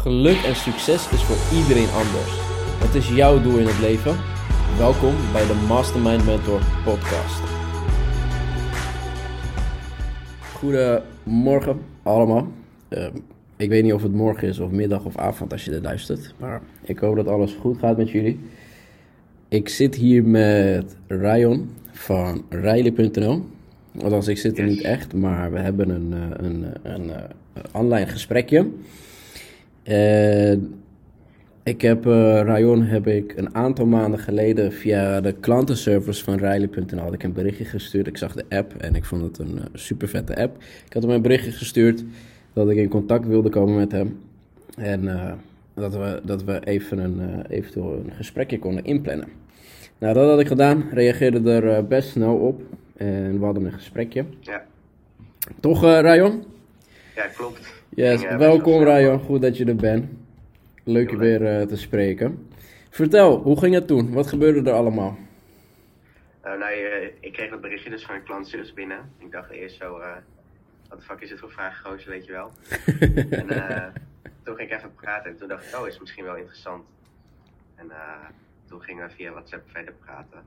Geluk en succes is voor iedereen anders. Wat is jouw doel in het leven? Welkom bij de Mastermind Mentor podcast. Goedemorgen allemaal. Uh, ik weet niet of het morgen is of middag of avond als je dit luistert. Maar ik hoop dat alles goed gaat met jullie. Ik zit hier met Ryan van Riley.nl. Althans, ik zit er niet echt, maar we hebben een, eh, een, een, een online gesprekje. Ik heb uh, Rayon heb ik een aantal maanden geleden via de klantenservice van Riley.nl had ik een berichtje gestuurd. Ik zag de app en ik vond het een uh, super vette app. Ik had hem een berichtje gestuurd dat ik in contact wilde komen met hem. En uh, dat we, dat we even een, eventueel een gesprekje konden inplannen. Nou, dat had ik gedaan. Reageerde er best snel op. En we hadden een gesprekje. Ja. Toch, Rayon? Ja, klopt. Yes, welkom Rayon, goed dat je er bent. Leuk je weer uh, te spreken. Vertel, hoe ging het toen? Wat gebeurde er allemaal? Uh, nou, ik kreeg dat berichtje dus van een klantservice binnen. Ik dacht eerst zo, wat de fuck is dit voor vraag, weet je wel. en toen ging ik even praten en toen dacht ik, oh, is misschien wel interessant. En toen gingen we via WhatsApp verder praten.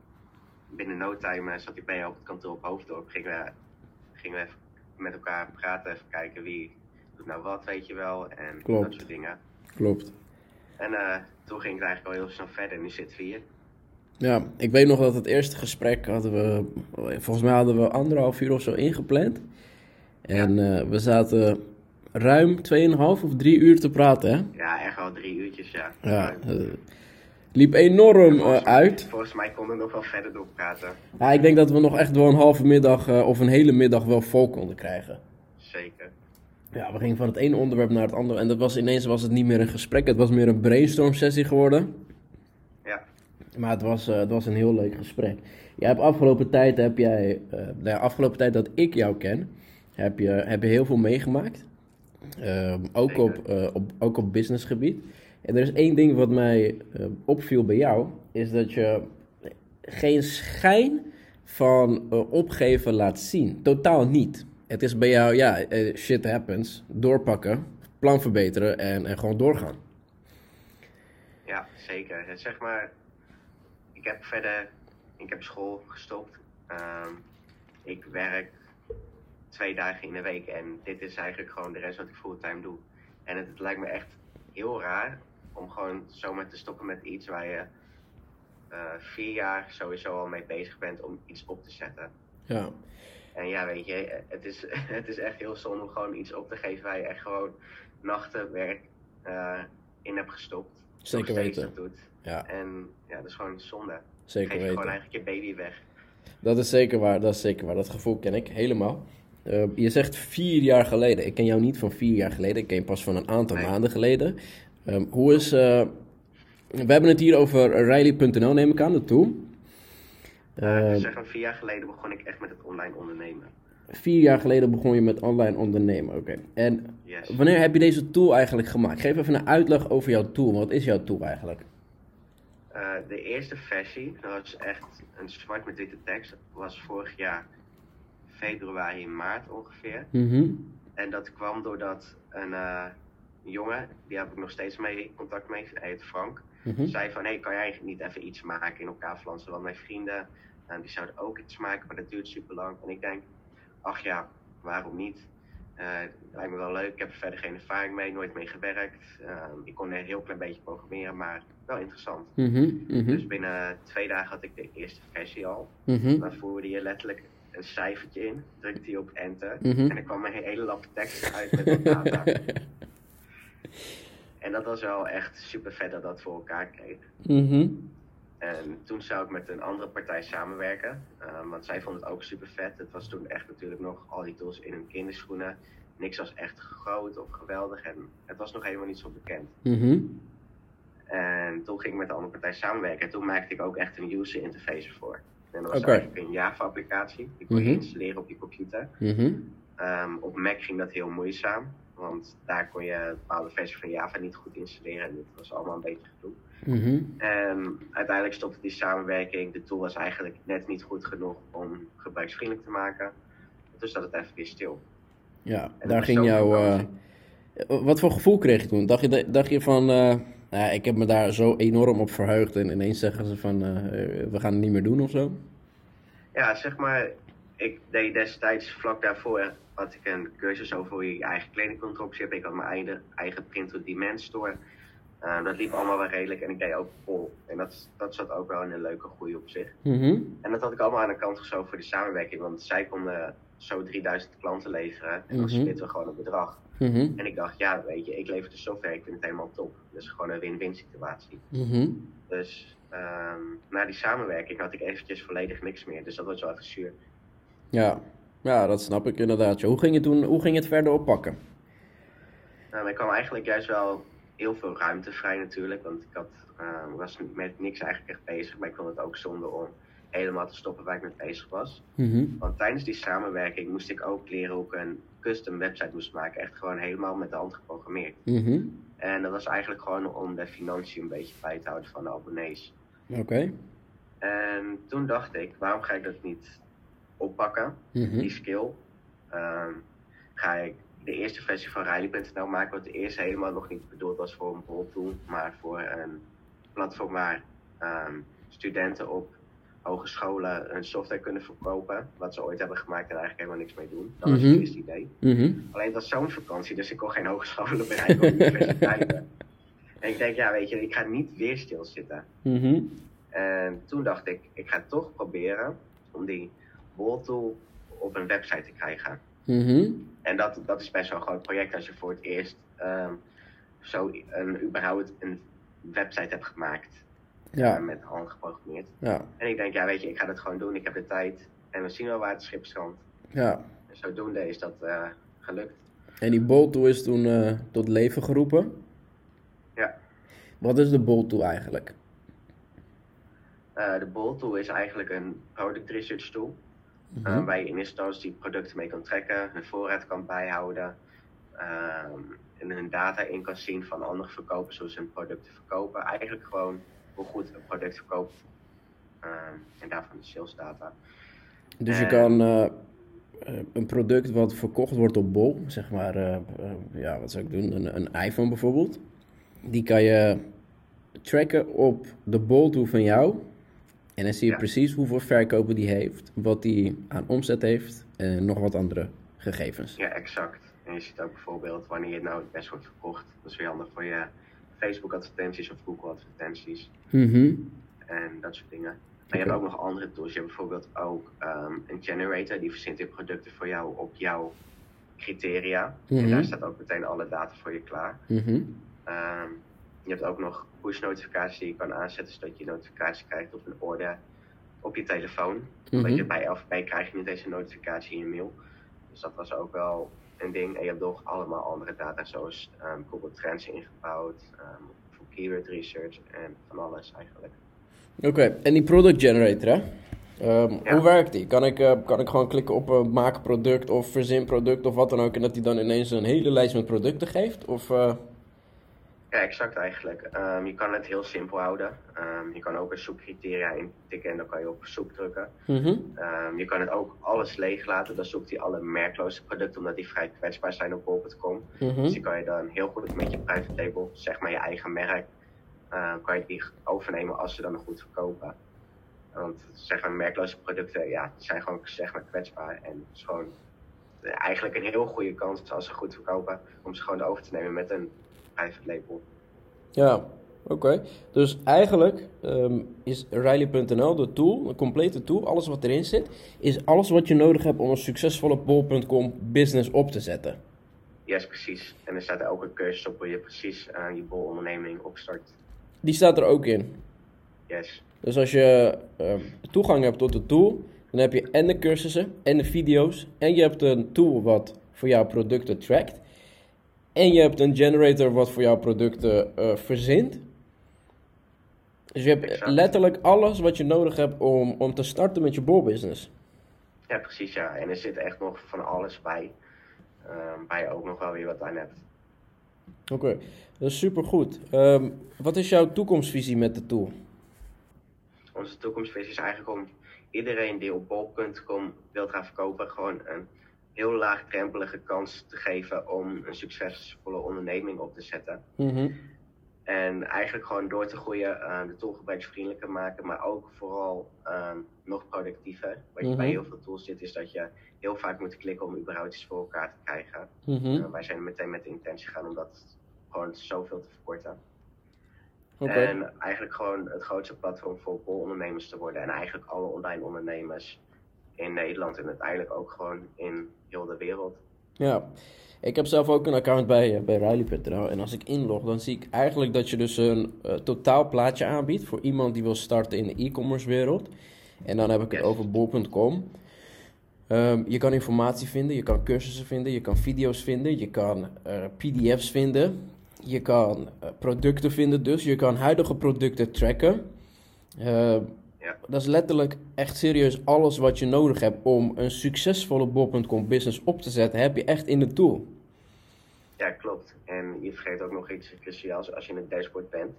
Binnen no time zat ik bij jou op het kantoor op Hoofddorp. Gingen we, gingen we even met elkaar praten, even kijken wie doet nou wat, weet je wel. En Klopt. dat soort dingen. Klopt. En uh, toen ging het eigenlijk al heel snel verder. Nu zitten we hier. Ja, ik weet nog dat het eerste gesprek hadden we, volgens mij hadden we anderhalf uur of zo ingepland. En ja. uh, we zaten ruim 2,5 of 3 uur te praten, hè? Ja, echt al drie uurtjes, ja. Ja, uh, liep enorm volgens, uit. Volgens mij konden we nog wel verder doorpraten. Ja, ik denk dat we nog echt wel een halve middag of een hele middag wel vol konden krijgen. Zeker. Ja, we gingen van het ene onderwerp naar het andere. En dat was ineens was het niet meer een gesprek. Het was meer een brainstorm sessie geworden. Ja. Maar het was, uh, het was een heel leuk gesprek. Jij hebt afgelopen tijd, heb jij, de afgelopen tijd dat ik jou ken, heb je, heb je heel veel meegemaakt. Uh, ook, op, op, ook op businessgebied. En er is één ding wat mij opviel bij jou, is dat je geen schijn van opgeven laat zien. Totaal niet het is bij jou, ja, shit happens. Doorpakken, plan verbeteren en, en gewoon doorgaan. Ja, zeker. Zeg maar, ik heb verder, ik heb school gestopt. Um, ik werk twee dagen in de week en dit is eigenlijk gewoon de rest wat ik fulltime doe. En het, het lijkt me echt heel raar om gewoon zomaar te stoppen met iets waar je uh, vier jaar sowieso al mee bezig bent om iets op te zetten. Ja. En ja, weet je, het is, het is echt heel zonde om gewoon iets op te geven waar je echt gewoon nachten werk uh, in hebt gestopt. Zeker weten. doet. Ja. En ja, dat is gewoon zonde. Zeker Geef je weten. gewoon eigenlijk je baby weg. Dat is zeker waar, dat is zeker waar. Dat gevoel ken ik helemaal. Uh, je zegt vier jaar geleden. Ik ken jou niet van vier jaar geleden. Ik ken je pas van een aantal Nee. maanden geleden. Um, hoe is... Uh, we hebben het hier over Riley.nl, neem ik aan, de tool. Uh, zeg vier jaar geleden begon ik echt met het online ondernemen. Vier jaar geleden begon je met online ondernemen, oké. Okay. En yes. wanneer heb je deze tool eigenlijk gemaakt? Geef even een uitleg over jouw tool. Wat is jouw tool eigenlijk? Uh, de eerste versie, dat was echt een zwart met witte tekst, was vorig jaar februari, maart ongeveer. Mm -hmm. En dat kwam doordat een uh, jongen, die heb ik nog steeds mee contact mee, hij heet Frank. Mhm. Mm -hmm. zei van, hé, hey, kan jij niet even iets maken in elkaar flansen? Want mijn vrienden, uh, die zouden ook iets maken, maar dat duurt super lang. En ik denk, ach ja, waarom niet? Uh, lijkt me wel leuk, ik heb er verder geen ervaring mee, nooit mee gewerkt. ik kon een heel klein beetje programmeren, maar wel interessant. Mm -hmm. Mm -hmm. Dus binnen twee dagen had ik de eerste versie al. Mhm. Dan voerde je letterlijk een cijfertje in, drukte je op enter Mhm. en dan kwam een hele lap tekst uit met wat data. En dat was wel echt super vet dat dat voor elkaar kreeg. Mm En toen zou ik met een andere partij samenwerken, uh, want zij vond het ook super vet. Het was toen echt natuurlijk nog al die tools in hun kinderschoenen. Niks was echt groot of geweldig en het was nog helemaal niet zo bekend. Mm -hmm. En toen ging ik met de andere partij samenwerken en toen maakte ik ook echt een user interface voor. En dat was okay. eigenlijk een Java-applicatie. Die kon je Mhm. installeren op je computer. Mm -hmm. Um, op Mac ging dat heel moeizaam, want daar kon je een bepaalde versie van Java niet goed installeren en dat was allemaal een beetje gedoe. Mm -hmm. Uiteindelijk stopte die samenwerking. De tool was eigenlijk net niet goed genoeg om gebruiksvriendelijk te maken. Dus zat het even weer stil. Ja, En daar ging jouw, uh, gekomen. Wat voor gevoel kreeg je toen? Dacht je, dacht je van, uh, nou, ik heb me daar zo enorm op verheugd en ineens zeggen ze van, uh, we gaan het niet meer doen of zo? Ja, zeg maar, ik deed destijds vlak daarvoor had ik een cursus over hoe je je eigen kleding dropshippen. Ik had mijn eigen, eigen print-to-demand store. Uh, dat liep allemaal wel redelijk en ik deed ook vol. En dat, dat zat ook wel in een leuke groei op zich. Mm En dat had ik allemaal aan de kant geschoven voor de samenwerking. Want zij konden zo 3000 klanten leveren. En dan Mhm. splitten we gewoon een bedrag. Mhm. En ik dacht, ja, weet je, ik lever de software, ik vind het helemaal top. Dus gewoon een win-win situatie. Mhm. Dus ehm, na die samenwerking had ik eventjes volledig niks meer. Dus dat was wel even zuur. Ja. Ja, dat snap ik inderdaad. Hoe ging het toen, hoe ging het verder oppakken? Nou, ik kwam eigenlijk juist wel heel veel ruimte vrij natuurlijk. Want ik had, ehm, was met niks eigenlijk echt bezig. Maar ik vond het ook zonde om helemaal te stoppen waar ik mee bezig was. Mhm. Want tijdens die samenwerking moest ik ook leren hoe ik een custom website moest maken. Echt gewoon helemaal met de hand geprogrammeerd. Mhm. En dat was eigenlijk gewoon om de financiën een beetje bij te houden van de abonnees. Oké. En toen dacht ik, waarom ga ik dat niet oppakken, Mhm. die skill? Ehm, ga ik de eerste versie van Riley.nl maken, wat de eerste helemaal nog niet bedoeld was voor een boltool, maar voor een platform waar ehm, studenten op hogescholen hun software kunnen verkopen, wat ze ooit hebben gemaakt en eigenlijk helemaal niks mee doen. Dat was Mhm. het eerste idee. Mhm. Alleen het was zomervakantie, dus ik kon geen hogescholen bereiken of universiteiten. En ik denk, ja weet je, ik ga niet weer stilzitten. Mhm. En toen dacht ik, ik ga toch proberen om die Boltool op een website te krijgen. Mhm. En dat, dat is best wel een groot project als je voor het eerst ehm, zo een, überhaupt een website hebt gemaakt. Ja. eh, met de hand geprogrammeerd. Ja. En ik denk, ja weet je, ik ga dat gewoon doen. Ik heb de tijd. En we zien wel waar het schip strandt. Ja. En zodoende is dat eh, gelukt. En die Boltool is toen eh, tot leven geroepen. Ja. Wat is de Boltool eigenlijk? De Boltool is eigenlijk een product research tool. Mhm. Uh, waar je in eerste instantie producten mee kan trekken, hun voorraad kan bijhouden. ehm, en hun data in kan zien van andere verkopers, zoals hun producten verkopen. Eigenlijk gewoon hoe goed een product verkoopt. ehm, en daarvan de sales data. Dus je Eh. kan eh, eh, een product wat verkocht wordt op Bol, zeg maar, ja, wat zou ik doen? Een, een iPhone bijvoorbeeld. Die kan je tracken op de Bol-tool van jou. En dan zie je Ja. precies hoeveel verkopen die heeft, wat die aan omzet heeft en nog wat andere gegevens. Ja, exact. En je ziet ook bijvoorbeeld wanneer het nou het best wordt verkocht. Dat is weer handig voor je Facebook advertenties of Google advertenties. Mhm. en dat soort dingen. Maar je hebt ook nog andere tools. Je hebt bijvoorbeeld ook ehm, een generator die verzint die producten voor jou op jouw criteria. Mhm. En daar staat ook meteen alle data voor je klaar. Mhm. Ehm, je hebt ook nog push notificaties die je kan aanzetten zodat je notificaties krijgt op een orde op je telefoon. Omdat Mhm. je bij LVP krijg je niet deze notificatie in je mail. Dus dat was ook wel een ding. En je hebt nog allemaal andere data zoals ehm, Google Trends ingebouwd, ehm, voor keyword research en van alles eigenlijk. Oké, en die product generator, hè? Ehm, Ja. Hoe werkt die? Kan ik, eh, kan ik gewoon klikken op een maak product of verzin product of wat dan ook en dat die dan ineens een hele lijst met producten geeft? Of, eh, Ja, exact eigenlijk. Ehm, je kan het heel simpel houden. Ehm, je kan ook een zoekcriteria intikken en dan kan je op zoek drukken. mhm. Ehm, je kan het ook alles leeg laten. Dan zoekt hij alle merkloze producten, omdat die vrij kwetsbaar zijn op bol.com. Mhm. Dus die kan je dan heel goed met je private label, zeg maar je eigen merk, kan je die overnemen als ze dan goed verkopen. Want zeg maar merkloze producten, ja, zijn gewoon zeg maar kwetsbaar. En het is gewoon eh, eigenlijk een heel goede kans als ze goed verkopen, om ze gewoon over te nemen met een private label. Ja, oké. Dus eigenlijk ehm, is Riley.nl de tool, een complete tool, alles wat erin zit, is alles wat je nodig hebt om een succesvolle bol.com business op te zetten. Yes, precies. En er staat een cursus op hoe je precies eh, je bolonderneming opstart. Die staat er ook in. Yes. Dus als je ehm, toegang hebt tot de tool, dan heb je en de cursussen en de video's. En je hebt een tool wat voor jouw producten trackt. En je hebt een generator wat voor jouw producten eh, verzint. Dus je hebt Exact. letterlijk alles wat je nodig hebt om, om te starten met je bolbusiness. Ja, precies ja. En er zit echt nog van alles bij. ehm, waar je ook nog wel weer wat aan hebt. Oké, dat is supergoed. Ehm wat is jouw toekomstvisie met de tool? Onze toekomstvisie is eigenlijk om iedereen die op bol.com wil gaan verkopen, gewoon een heel laagdrempelige kans te geven om een succesvolle onderneming op te zetten. Mhm. En eigenlijk gewoon door te groeien, uh, de tool gebruiksvriendelijker maken, maar ook vooral uh, nog productiever. Wat je bij Mhm. heel veel tools zit, is dat je heel vaak moet klikken om überhaupt iets voor elkaar te krijgen. Mhm. Uh, wij zijn meteen met de intentie gaan om dat gewoon zoveel te verkorten. En eigenlijk gewoon het grootste platform voor ondernemers te worden. En eigenlijk alle online ondernemers in Nederland en uiteindelijk ook gewoon in heel de wereld. Ja, ik heb zelf ook een account bij, eh, bij Riley.nl en als ik inlog, dan zie ik eigenlijk dat je dus een eh, totaal plaatje aanbiedt voor iemand die wil starten in de e-commerce wereld. En dan heb ik het over bol.com. Ehm, je kan informatie vinden, je kan cursussen vinden, je kan video's vinden, je kan eh, pdf's vinden, je kan producten vinden dus, je kan huidige producten tracken. Ja. dat is letterlijk echt serieus alles wat je nodig hebt om een succesvolle bol.com business op te zetten, heb je echt in de tool. Ja, klopt. En je vergeet ook nog iets cruciaals als je in het dashboard bent.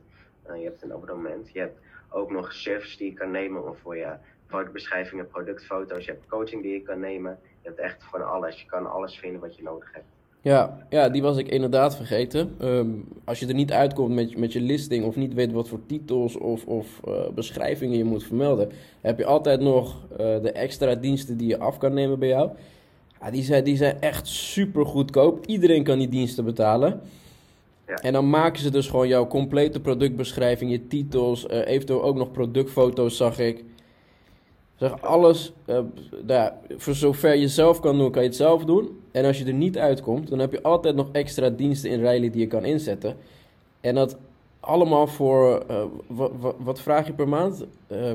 Uh, je hebt een abonnement. Je hebt ook nog services die je kan nemen om voor je productbeschrijvingen, productfoto's. Je hebt coaching die je kan nemen. Je hebt echt van alles. Je kan alles vinden wat je nodig hebt. Ja, ja, die was ik inderdaad vergeten. Ehm, als je er niet uitkomt met, met je listing of niet weet wat voor titels of, of eh, beschrijvingen je moet vermelden, heb je altijd nog eh, de extra diensten die je af kan nemen bij jou. Ja, die, zijn, die zijn echt super goedkoop. Iedereen kan die diensten betalen. Ja. En dan maken ze dus gewoon jouw complete productbeschrijving, je titels, eh, eventueel ook nog productfoto's zag ik. Zeg, alles, eh, nou, voor zover je zelf kan doen, kan je het zelf doen. En als je er niet uitkomt, dan heb je altijd nog extra diensten in Riley die je kan inzetten. En dat allemaal voor, eh, wa- wa- wat vraag je per maand? Eh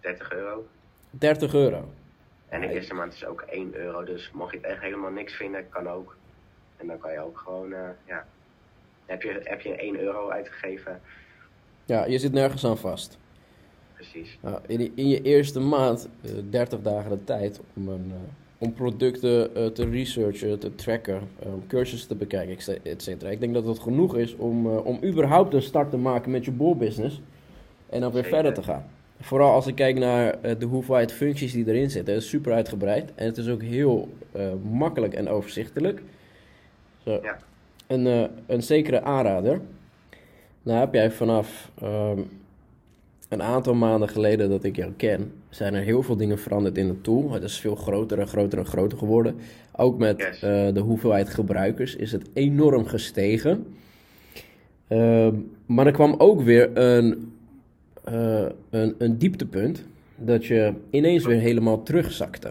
30 euro. 30 euro. En de eerste maand is ook 1 euro. Dus mocht je het echt helemaal niks vinden, kan ook. En dan kan je ook gewoon, eh, ja. Heb je, heb je 1 euro uitgegeven? Ja, je zit nergens aan vast. Precies. Nou, in, in je eerste maand, eh, 30 dagen de tijd om, een, eh, om producten eh, te researchen, te tracken, eh, om cursussen te bekijken, etc- et cetera. Ik denk dat dat genoeg is om, eh, om überhaupt een start te maken met je bolbusiness en dan weer Zeker. verder te gaan. Vooral als ik kijk naar eh, de hoeveelheid functies die erin zitten. Het is super uitgebreid en het is ook heel eh, makkelijk en overzichtelijk. Zo. Ja. Een, eh, een zekere aanrader. Nou heb jij vanaf ehm, een aantal maanden geleden dat ik jou ken, zijn er heel veel dingen veranderd in de tool. Het is veel groter en groter en groter geworden. Ook met Yes. eh, de hoeveelheid gebruikers is het enorm gestegen. Ehm, maar er kwam ook weer een, eh, een, een dieptepunt dat je ineens weer helemaal terugzakte.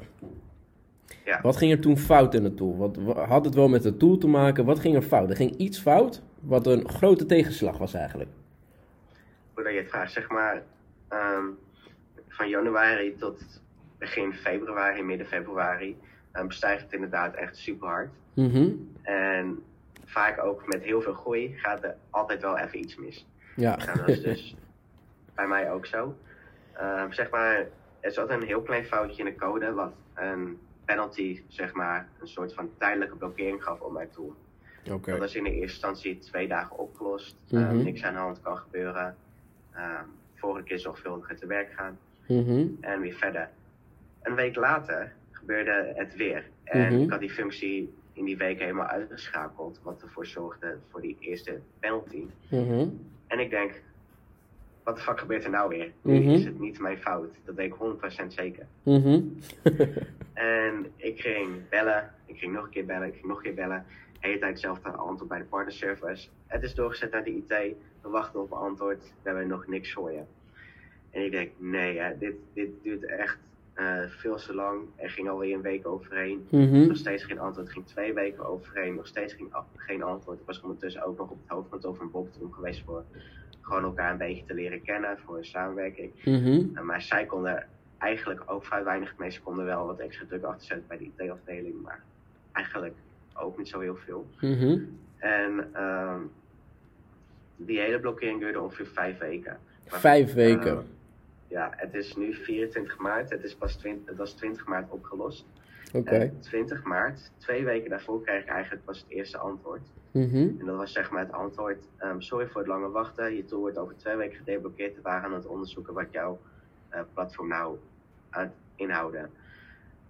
Ja. Wat ging er toen fout in de tool? Wat, wa- had het wel met de tool te maken? Wat ging er fout? Er ging iets fout, wat een grote tegenslag was eigenlijk. Hoe dat je het vraagt, zeg maar. ehm, van januari tot begin februari, midden februari. Um, stijgt het inderdaad echt super hard. Mhm. En vaak ook met heel veel groei gaat er altijd wel even iets mis. Ja. Nou, dat is dus bij mij ook zo. Ehm, zeg maar, er zat een heel klein foutje in de code wat een penalty, zeg maar, een soort van tijdelijke blokkering gaf op mijn tool. Oké. Dat was in de eerste instantie twee dagen opgelost. Mhm. niks aan de hand kan gebeuren. Ehm volgende keer zorgvuldiger te werk gaan Mhm. en weer verder. Een week later gebeurde het weer. En Mhm. ik had die functie in die week helemaal uitgeschakeld, wat ervoor zorgde voor die eerste penalty. Mhm. En ik denk, wat de fuck gebeurt er nou weer? Nu is het niet mijn fout. Dat weet ik 100% zeker. En ik ging bellen, ik ging nog een keer bellen, ik ging nog een keer bellen. De hele tijd hetzelfde antwoord bij de partnerservice. Het is doorgezet naar de IT, we wachten op antwoord, we hebben nog niks voor je. En ik denk, nee, hè, dit, dit duurt echt eh, veel te lang. Er ging alweer een week overheen. Mhm. Nog steeds geen antwoord. Er ging twee weken overheen. Nog steeds geen, geen antwoord. Ik was ondertussen ook nog op het hoofdkantoor van Bob toen geweest voor gewoon elkaar een beetje te leren kennen voor een samenwerking. Mhm. Uh, maar zij konden eigenlijk ook vrij weinig mensen konden wel wat extra druk achterzetten bij de IT-afdeling, maar eigenlijk ook niet zo heel veel. Mhm. En ehm, die hele blokkering duurde ongeveer vijf weken. Maar, Vijf weken. eh, ja, het is nu 24 maart. Het, is pas 20, het was 20 maart opgelost. Oké. En 20 maart, twee weken daarvoor, kreeg ik eigenlijk pas het eerste antwoord. Mhm. En dat was zeg maar het antwoord: ehm, Sorry voor het lange wachten. Je tool wordt over twee weken gedeblokkeerd. We waren aan het onderzoeken wat jouw eh, platform nou aan het inhouden.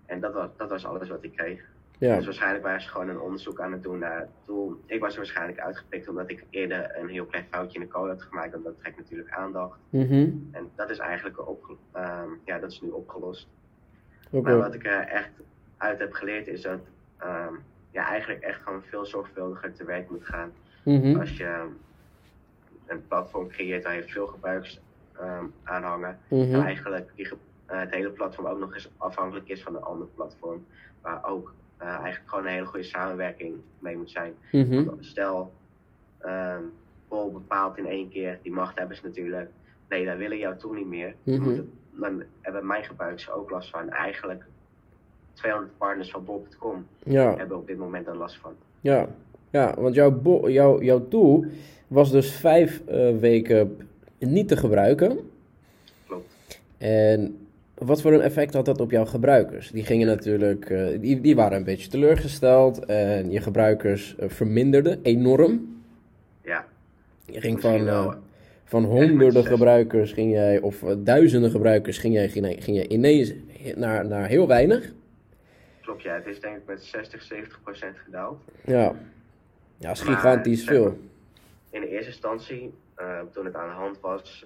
En dat was, dat was alles wat ik kreeg. Ja. Dus waarschijnlijk waren ze gewoon een onderzoek aan het doen naar het doel. Ik was er waarschijnlijk uitgepikt omdat ik eerder een heel klein foutje in de code had gemaakt. En dat trekt natuurlijk aandacht. Mhm. En dat is eigenlijk ehm, ja, dat is nu opgelost. Maar wat ik er echt uit heb geleerd is dat ehm, ja, eigenlijk echt gewoon veel zorgvuldiger te werk moet gaan. Mhm. Als je een platform creëert waar je veel gebruikers ehm, aanhangen. Mhm. En eigenlijk die, eh, het hele platform ook nog eens afhankelijk is van een ander platform. Waar ook eh, eigenlijk gewoon een hele goede samenwerking mee moet zijn. Mhm. Want stel, Bol bepaalt in één keer, die macht hebben ze natuurlijk. Nee, wij willen jouw tool niet meer. Dan Mhm. het- Dan hebben mijn gebruikers er ook last van. Eigenlijk 200 partners van Bol.com Ja. hebben op dit moment er last van. Ja, ja want jouw, jouw, jouw tool was dus vijf eh, weken niet te gebruiken. Klopt. En wat voor een effect had dat op jouw gebruikers? Die gingen natuurlijk, eh, die, die waren een beetje teleurgesteld en je gebruikers eh, verminderden enorm. Ja, Je ging Misschien van, wel. eh, van honderden gebruikers ging jij, of duizenden gebruikers ging jij, ging, ging jij ineens naar, naar heel weinig. klopt. Ja, het is denk ik met 60, 70 procent gedaald. Ja, ja is gigantisch veel. In de eerste instantie, toen het aan de hand was,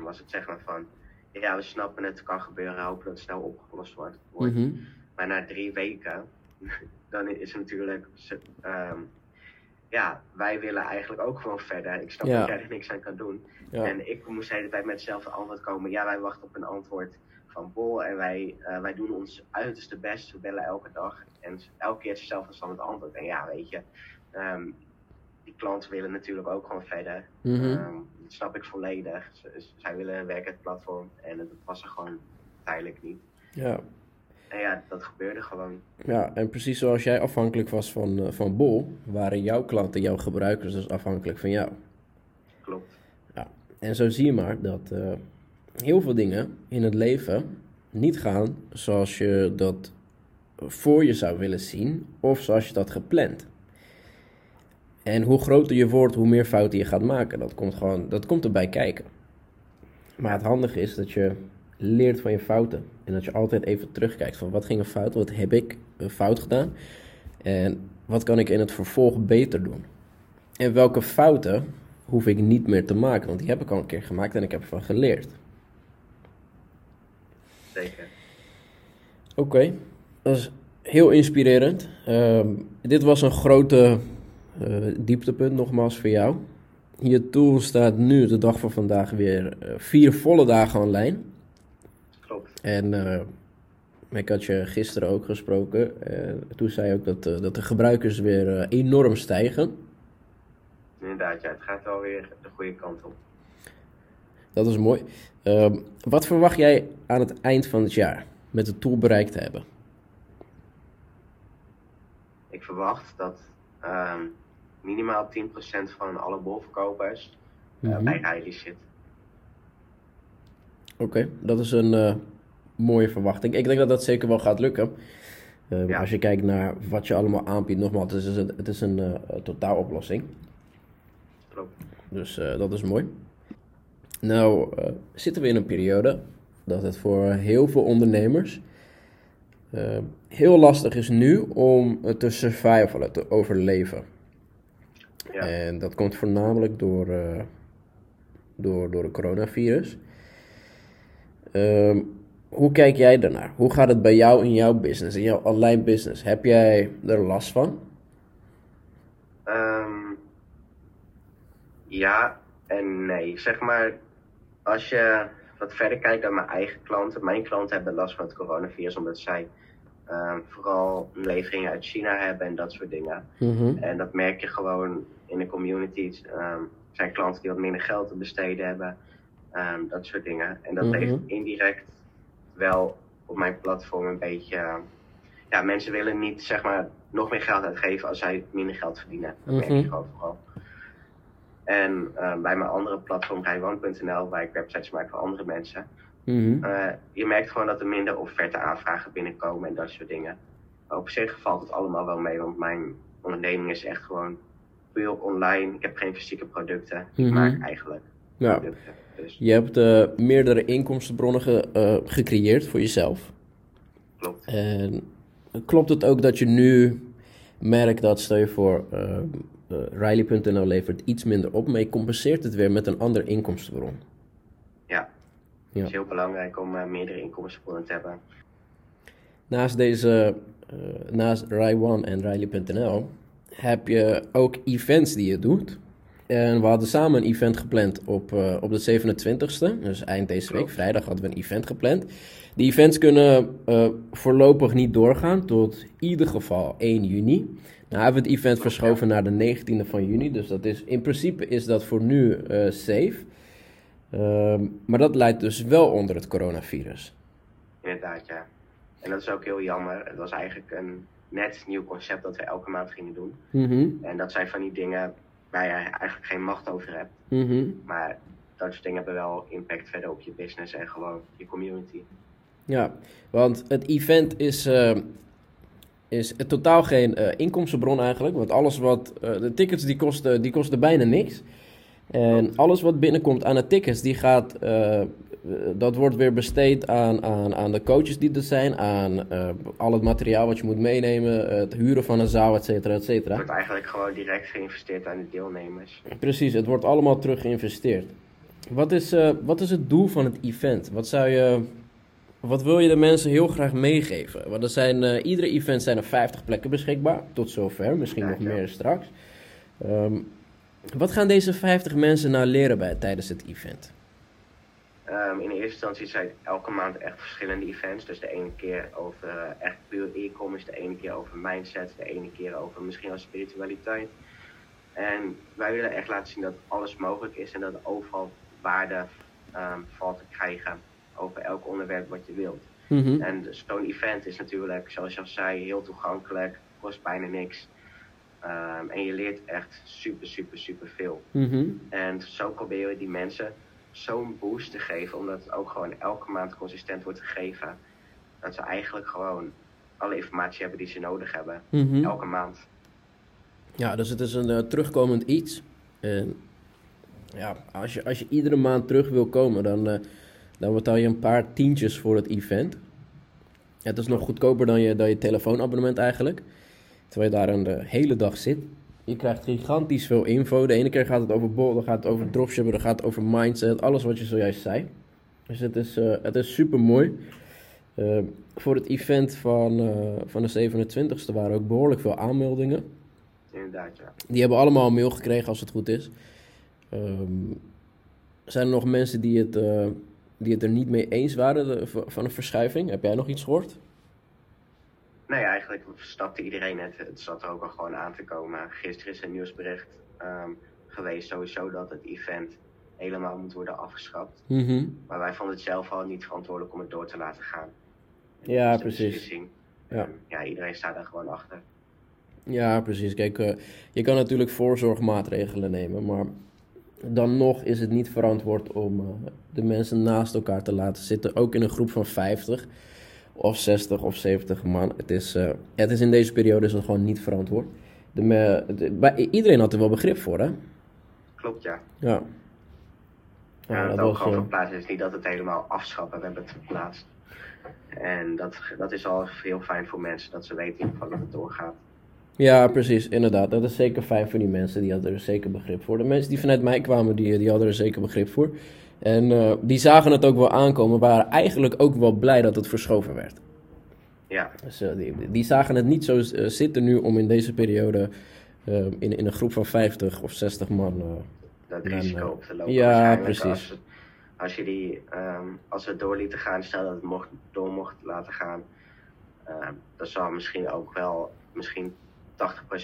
was het zeg maar van... Ja, we snappen het, kan gebeuren, hopen dat het snel opgelost wordt. Mhm. Maar na drie weken, dan is het natuurlijk... ehm, ja, wij willen eigenlijk ook gewoon verder. Ik snap Ja. dat jij er niks aan kan doen. Ja. En ik moest de hele tijd met hetzelfde antwoord komen. Ja, wij wachten op een antwoord van Bol en wij, eh, wij doen ons uiterste best. We bellen elke dag en elke keer is hetzelfde standaard antwoord. En ja, weet je, ehm, klanten willen natuurlijk ook gewoon verder. Mhm. Ehm, dat snap ik volledig. Z- zij willen werken het platform en dat was er gewoon tijdelijk niet. ja. En ja, dat gebeurde gewoon. Ja, en precies zoals jij afhankelijk was van, eh, van Bol, waren jouw klanten, jouw gebruikers dus afhankelijk van jou. Klopt. Ja. En zo zie je maar dat eh, heel veel dingen in het leven niet gaan zoals je dat voor je zou willen zien of zoals je dat gepland. En hoe groter je wordt, hoe meer fouten je gaat maken. Dat komt gewoon, dat komt erbij kijken. Maar het handige is dat je leert van je fouten. En dat je altijd even terugkijkt van wat ging er fout, wat heb ik eh, fout gedaan. En wat kan ik in het vervolg beter doen. En welke fouten hoef ik niet meer te maken, want die heb ik al een keer gemaakt en ik heb ervan geleerd. Zeker. Oké, dat is heel inspirerend. Ehm, dit was een grote eh, dieptepunt nogmaals voor jou. Je tool staat nu, de dag van vandaag, weer eh, vier volle dagen online. Klopt. En eh, ik had je gisteren ook gesproken. toen zei je ook dat, dat de gebruikers weer enorm stijgen. Inderdaad, ja, het gaat wel weer de goede kant op. Dat is mooi. Ehm, wat verwacht jij aan het eind van het jaar met de tool bereikt te hebben? Ik verwacht dat ehm, minimaal 10% van alle bolverkopers eh, Mhm. bij Riley zit. Oké, dat is een eh, mooie verwachting. Ik denk dat dat zeker wel gaat lukken. Ehm, Ja. Als je kijkt naar wat je allemaal aanbiedt, nogmaals, het is een, het is een eh, totaaloplossing. Klopt. Dus eh, dat is mooi. Nou, eh, zitten we in een periode dat het voor heel veel ondernemers eh, heel lastig is nu om te survivalen, te overleven. Ja. En dat komt voornamelijk door, eh, door, door het coronavirus. Ehm, hoe kijk jij daarnaar? Hoe gaat het bij jou in jouw business, in jouw online business? Heb jij er last van? Ehm, ja en nee. Zeg maar, als je wat verder kijkt naar mijn eigen klanten. Mijn klanten hebben last van het coronavirus omdat zij ehm, vooral leveringen uit China hebben en dat soort dingen. Mhm. En dat merk je gewoon in de communities. Ehm, er zijn klanten die wat minder geld te besteden hebben. ehm, dat soort dingen. En dat Mhm. heeft indirect wel op mijn platform een beetje. eh, ja, mensen willen niet zeg maar nog meer geld uitgeven als zij minder geld verdienen. Dat merk Mhm. je gewoon vooral. En eh, bij mijn andere platform, rijwan.nl, waar ik websites maak voor andere mensen. Mhm. eh, je merkt gewoon dat er minder offerte aanvragen binnenkomen en dat soort dingen. Maar op zich valt het allemaal wel mee, want mijn onderneming is echt gewoon puur online. Ik heb geen fysieke producten. Ik Mhm. maak eigenlijk Ja. producten. Dus Je hebt eh, meerdere inkomstenbronnen ge- gecreëerd voor jezelf. klopt. En klopt het ook dat je nu merkt dat, stel je voor, uh, uh, Riley.nl levert iets minder op, maar je compenseert het weer met een ander inkomstenbron? Ja, ja. het is heel belangrijk om uh, meerdere inkomstenbronnen te hebben. Naast deze, naast Rai1 en Riley.nl heb je ook events die je doet. En we hadden samen een event gepland op, op de 27e, dus eind deze week, vrijdag hadden we een event gepland. Die events kunnen voorlopig niet doorgaan tot in ieder geval 1 juni. Nou hebben we het event verschoven naar de 19e van juni, dus dat is, in principe is dat voor nu uh, safe. Ehm, maar dat leidt dus wel onder het coronavirus. Inderdaad, ja. En dat is ook heel jammer. Het was eigenlijk een net nieuw concept dat we elke maand gingen doen. Mm -hmm. En dat zijn van die dingen waar je eigenlijk geen macht over hebt. Mm -hmm. Maar dat soort dingen hebben wel impact verder op je business en gewoon je community. Ja, want het event is, uh, is totaal geen uh, inkomstenbron eigenlijk. Want alles wat. Uh, de tickets die kosten, die kosten bijna niks. En alles wat binnenkomt aan de tickets, die gaat. dat wordt weer besteed aan, aan, aan de coaches die er zijn, aan al het materiaal wat je moet meenemen, het huren van een zaal, et cetera, et cetera. Het wordt eigenlijk gewoon direct geïnvesteerd aan de deelnemers. Precies, het wordt allemaal terug geïnvesteerd. Wat is, wat is het doel van het event? Wat zou je wat wil je de mensen heel graag meegeven? Want er zijn, uh, iedere event zijn er 50 plekken beschikbaar, tot zover, misschien ja, nog ja. meer straks. Um, wat gaan deze 50 mensen nou leren bij, tijdens het event? Um, in eerste instantie zijn elke maand echt verschillende events. Dus de ene keer over uh, echt puur e-commerce, de ene keer over mindset, de ene keer over misschien wel spiritualiteit. En wij willen echt laten zien dat alles mogelijk is en dat er overal waarde um, valt te krijgen over elk onderwerp wat je wilt. Mm -hmm. En zo'n event is natuurlijk, zoals je al zei, heel toegankelijk, kost bijna niks. Um, en je leert echt super, super, super veel. Mm -hmm. En zo proberen we die mensen zo'n boost te geven, omdat het ook gewoon elke maand consistent wordt gegeven. Dat ze eigenlijk gewoon alle informatie hebben die ze nodig hebben, mm -hmm. elke maand. Ja, dus het is een uh, terugkomend iets. En ja, als je, als je iedere maand terug wil komen, dan... Uh, dan betaal je een paar tientjes voor het event. Het is nog goedkoper dan je, dan je telefoonabonnement eigenlijk. Terwijl je daar een de hele dag zit. Je krijgt gigantisch veel info. De ene keer gaat het over bol, dan gaat het over dropshippen, dan gaat het over mindset. Alles wat je zojuist zei. Dus het is, uh, het is super mooi. Uh, voor het event van, uh, van de 27e waren ook behoorlijk veel aanmeldingen. Inderdaad, ja. Die hebben allemaal een mail gekregen als het goed is. Um, zijn er nog mensen die het die het er niet mee eens waren de, van een verschuiving. Heb jij nog iets gehoord? Nee, eigenlijk stapte iedereen het. Het zat er ook al gewoon aan te komen. Gisteren is een nieuwsbericht um, geweest sowieso dat het event helemaal moet worden afgeschaft. Mm -hmm. Maar wij vonden het zelf al niet verantwoordelijk om het door te laten gaan. Ja, precies. Ja. Um, ja, iedereen staat er gewoon achter. Ja, precies. Kijk, uh, je kan natuurlijk voorzorgmaatregelen nemen, maar dan nog is het niet verantwoord om uh, de mensen naast elkaar te laten zitten. Ook in een groep van 50 of 60 of 70 man. Het is, uh, het is in deze periode is het gewoon niet verantwoord. De, de, bij, iedereen had er wel begrip voor, hè? Klopt, ja. Ja. Ja, ja dat, dat ook gewoon verplaatst is niet dat het helemaal afschappen, we hebben het verplaatst. En dat, dat is al heel fijn voor mensen, dat ze weten geval dat het doorgaat. Ja, precies, inderdaad. Dat is zeker fijn voor die mensen, die hadden er zeker begrip voor. De mensen die vanuit mij kwamen, die, die hadden er zeker begrip voor. En uh, die zagen het ook wel aankomen, waren eigenlijk ook wel blij dat het verschoven werd. Ja. Dus uh, die, die, zagen het niet zo uh, zitten nu om in deze periode in, in een groep van 50 of 60 man... dat risico op te lopen. Ja, precies. Als, als je die, um, als we het door lieten gaan, stel dat het mocht, door mocht laten gaan, dan zou misschien ook wel, misschien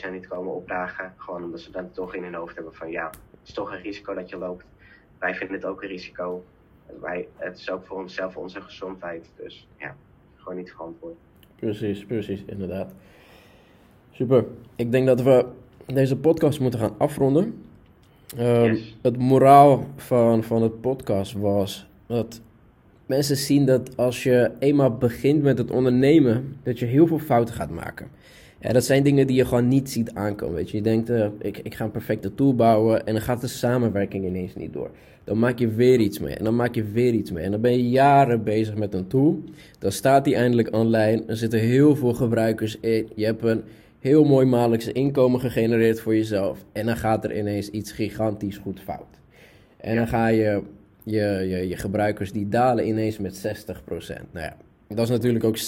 80% niet komen opdagen. Gewoon omdat ze dan toch in hun hoofd hebben van ja, het is toch een risico dat je loopt. Wij vinden het ook een risico. Wij, het is ook voor onszelf onze gezondheid. Dus ja, gewoon niet verantwoord. Precies, precies, inderdaad. Super. Ik denk dat we deze podcast moeten gaan afronden. Um, yes. Het moraal van, van het podcast was dat mensen zien dat als je eenmaal begint met het ondernemen, dat je heel veel fouten gaat maken. Ja, dat zijn dingen die je gewoon niet ziet aankomen. Weet je, je denkt, uh, ik, ik ga een perfecte tool bouwen en dan gaat de samenwerking ineens niet door. Dan maak je weer iets mee en dan maak je weer iets mee. En dan ben je jaren bezig met een tool. Dan staat die eindelijk online. Er zitten heel veel gebruikers in. Je hebt een heel mooi maandelijks inkomen gegenereerd voor jezelf. En dan gaat er ineens iets gigantisch goed fout. En dan ga je je, je, je gebruikers die dalen ineens met 60%. Nou ja, dat is natuurlijk ook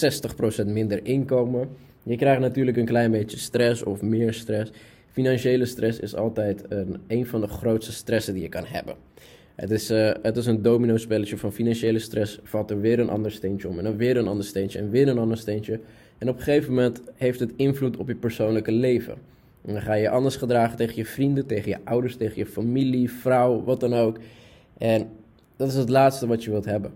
60% minder inkomen. Je krijgt natuurlijk een klein beetje stress of meer stress. Financiële stress is altijd een, een van de grootste stressen die je kan hebben. Het is, uh, het is een domino spelletje van financiële stress. Valt er weer een ander steentje om en dan weer een ander steentje en weer een ander steentje. En op een gegeven moment heeft het invloed op je persoonlijke leven. En dan ga je anders gedragen tegen je vrienden, tegen je ouders, tegen je familie, vrouw, wat dan ook. En dat is het laatste wat je wilt hebben.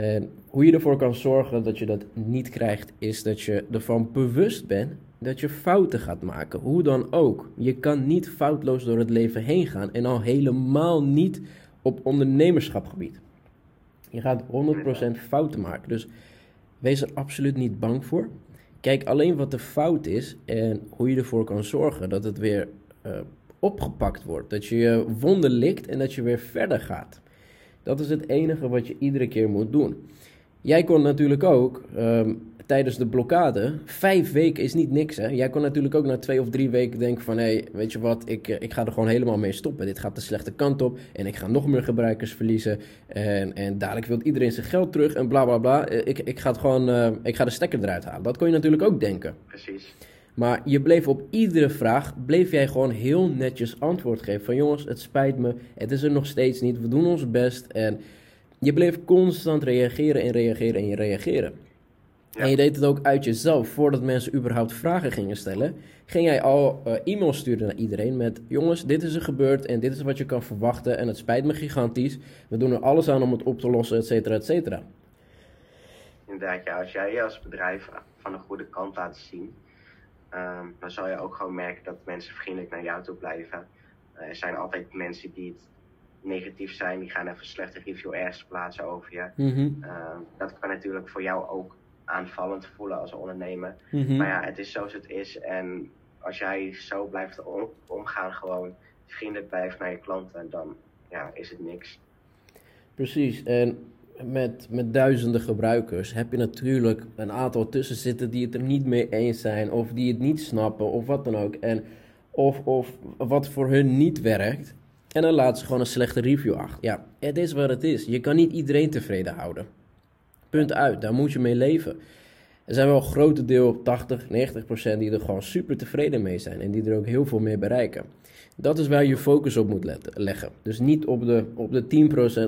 En hoe je ervoor kan zorgen dat je dat niet krijgt, is dat je ervan bewust bent dat je fouten gaat maken. Hoe dan ook. Je kan niet foutloos door het leven heen gaan en al helemaal niet op ondernemerschapgebied. Je gaat 100% fouten maken. Dus wees er absoluut niet bang voor. Kijk alleen wat de fout is en hoe je ervoor kan zorgen dat het weer uh, opgepakt wordt. Dat je je wonden likt en dat je weer verder gaat. Dat is het enige wat je iedere keer moet doen. Jij kon natuurlijk ook um, tijdens de blokkade, vijf weken is niet niks hè. Jij kon natuurlijk ook na twee of drie weken denken van hé, hey, weet je wat, ik, eh, ik ga er gewoon helemaal mee stoppen. Dit gaat de slechte kant op en ik ga nog meer gebruikers verliezen. En, en dadelijk wil iedereen zijn geld terug en bla bla bla. Eh, ik, ik, ga het gewoon, uh, ik ga de stekker eruit halen. Dat kon je natuurlijk ook denken. Precies. Maar je bleef op iedere vraag, bleef jij gewoon heel netjes antwoord geven. Van jongens, het spijt me, het is er nog steeds niet, we doen ons best. En je bleef constant reageren en reageren en reageren. Ja. En je deed het ook uit jezelf. Voordat mensen überhaupt vragen gingen stellen, ging jij al uh, e-mails sturen naar iedereen met: Jongens, dit is er gebeurd en dit is wat je kan verwachten. En het spijt me gigantisch. We doen er alles aan om het op te lossen, et cetera, et cetera. Inderdaad, ja, als jij je als bedrijf van een goede kant laat zien, um, dan zal je ook gewoon merken dat mensen vriendelijk naar jou toe blijven. Uh, er zijn altijd mensen die het negatief zijn, die gaan even slechte review ergens plaatsen over je. Mm -hmm. uh, dat kan natuurlijk voor jou ook aanvallend voelen als ondernemer. Mm -hmm. Maar ja, het is zoals het is. En als jij zo blijft om, omgaan, gewoon vriendelijk blijft naar je klanten, dan ja, is het niks. Precies. En met, met duizenden gebruikers heb je natuurlijk een aantal tussen zitten die het er niet mee eens zijn, of die het niet snappen, of wat dan ook. En of, of wat voor hun niet werkt. En dan laten ze gewoon een slechte review achter. Ja, het is wat het is. Je kan niet iedereen tevreden houden. Punt uit, daar moet je mee leven. Er zijn wel een grote deel, 80, 90 procent, die er gewoon super tevreden mee zijn. En die er ook heel veel mee bereiken. Dat is waar je focus op moet leggen. Dus niet op de, op de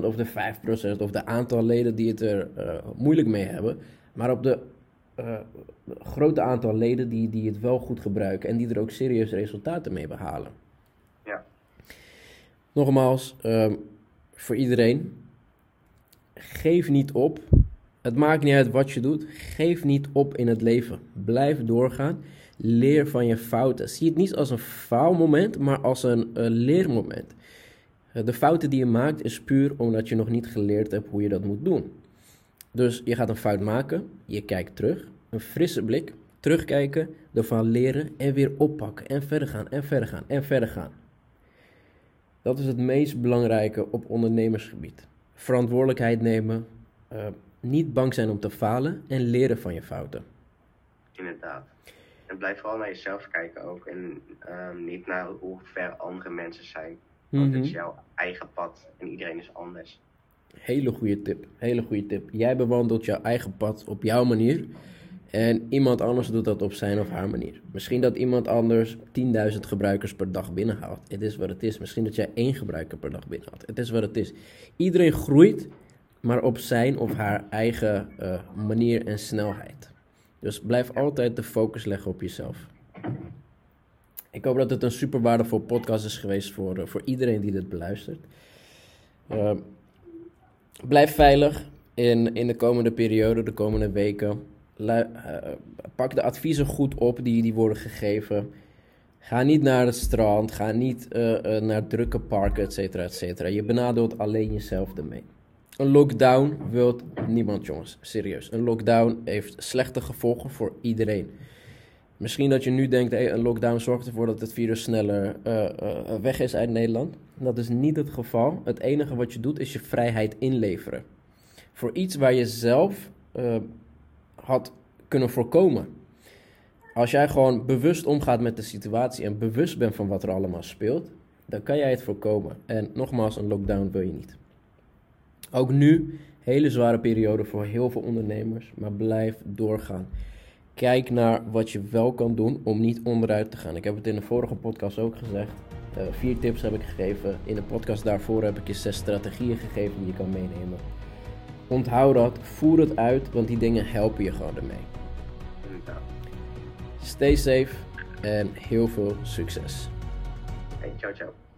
10% of de 5% of de aantal leden die het er uh, moeilijk mee hebben. Maar op de uh, grote aantal leden die, die het wel goed gebruiken. En die er ook serieus resultaten mee behalen. Ja. Nogmaals, uh, voor iedereen. Geef niet op. Het maakt niet uit wat je doet. Geef niet op in het leven. Blijf doorgaan. Leer van je fouten. Zie het niet als een faalmoment, maar als een, leermoment. De fouten die je maakt is puur omdat je nog niet geleerd hebt hoe je dat moet doen. Dus je gaat een fout maken, je kijkt terug, een frisse blik, terugkijken, ervan leren en weer oppakken en verder gaan en verder gaan en verder gaan. Dat is het meest belangrijke op ondernemersgebied. Verantwoordelijkheid nemen, uh, niet bang zijn om te falen en leren van je fouten. Inderdaad. En blijf vooral naar jezelf kijken ook. En um, niet naar hoe ver andere mensen zijn. Want Mhm. het is jouw eigen pad en iedereen is anders. Hele goede tip. Hele goede tip. Jij bewandelt jouw eigen pad op jouw manier. En iemand anders doet dat op zijn of haar manier. Misschien dat iemand anders 10.000 gebruikers per dag binnenhaalt. Het is wat het is. Misschien dat jij één gebruiker per dag binnenhaalt. Het is wat het is. Iedereen groeit, maar op zijn of haar eigen uh, manier en snelheid. Dus blijf altijd de focus leggen op jezelf. Ik hoop dat het een super waardevol podcast is geweest voor, uh, voor iedereen die dit beluistert. Uh, blijf veilig in, in de komende periode, de komende weken. Uh, pak de adviezen goed op die, die worden gegeven. Ga niet naar het strand, ga niet naar drukke parken, et cetera, et cetera. Je benadeelt alleen jezelf ermee. Een lockdown wilt niemand, jongens. Serieus. Een lockdown heeft slechte gevolgen voor iedereen. Misschien dat je nu denkt, hey, een lockdown zorgt ervoor dat het virus sneller uh, uh, weg is uit Nederland. Dat is niet het geval. Het enige wat je doet is je vrijheid inleveren. Voor iets waar je zelf uh, had kunnen voorkomen. Als jij gewoon bewust omgaat met de situatie en bewust bent van wat er allemaal speelt, dan kan jij het voorkomen. En nogmaals, een lockdown wil je niet. Ook nu, hele zware periode voor heel veel ondernemers, maar blijf doorgaan. Kijk naar wat je wel kan doen om niet onderuit te gaan. Ik heb het in de vorige podcast ook gezegd. Uh, vier tips heb ik gegeven. In de podcast daarvoor heb ik je zes strategieën gegeven die je kan meenemen. Onthoud dat, voer het uit, want die dingen helpen je gewoon ermee. Stay safe en heel veel succes. Hey, ciao ciao.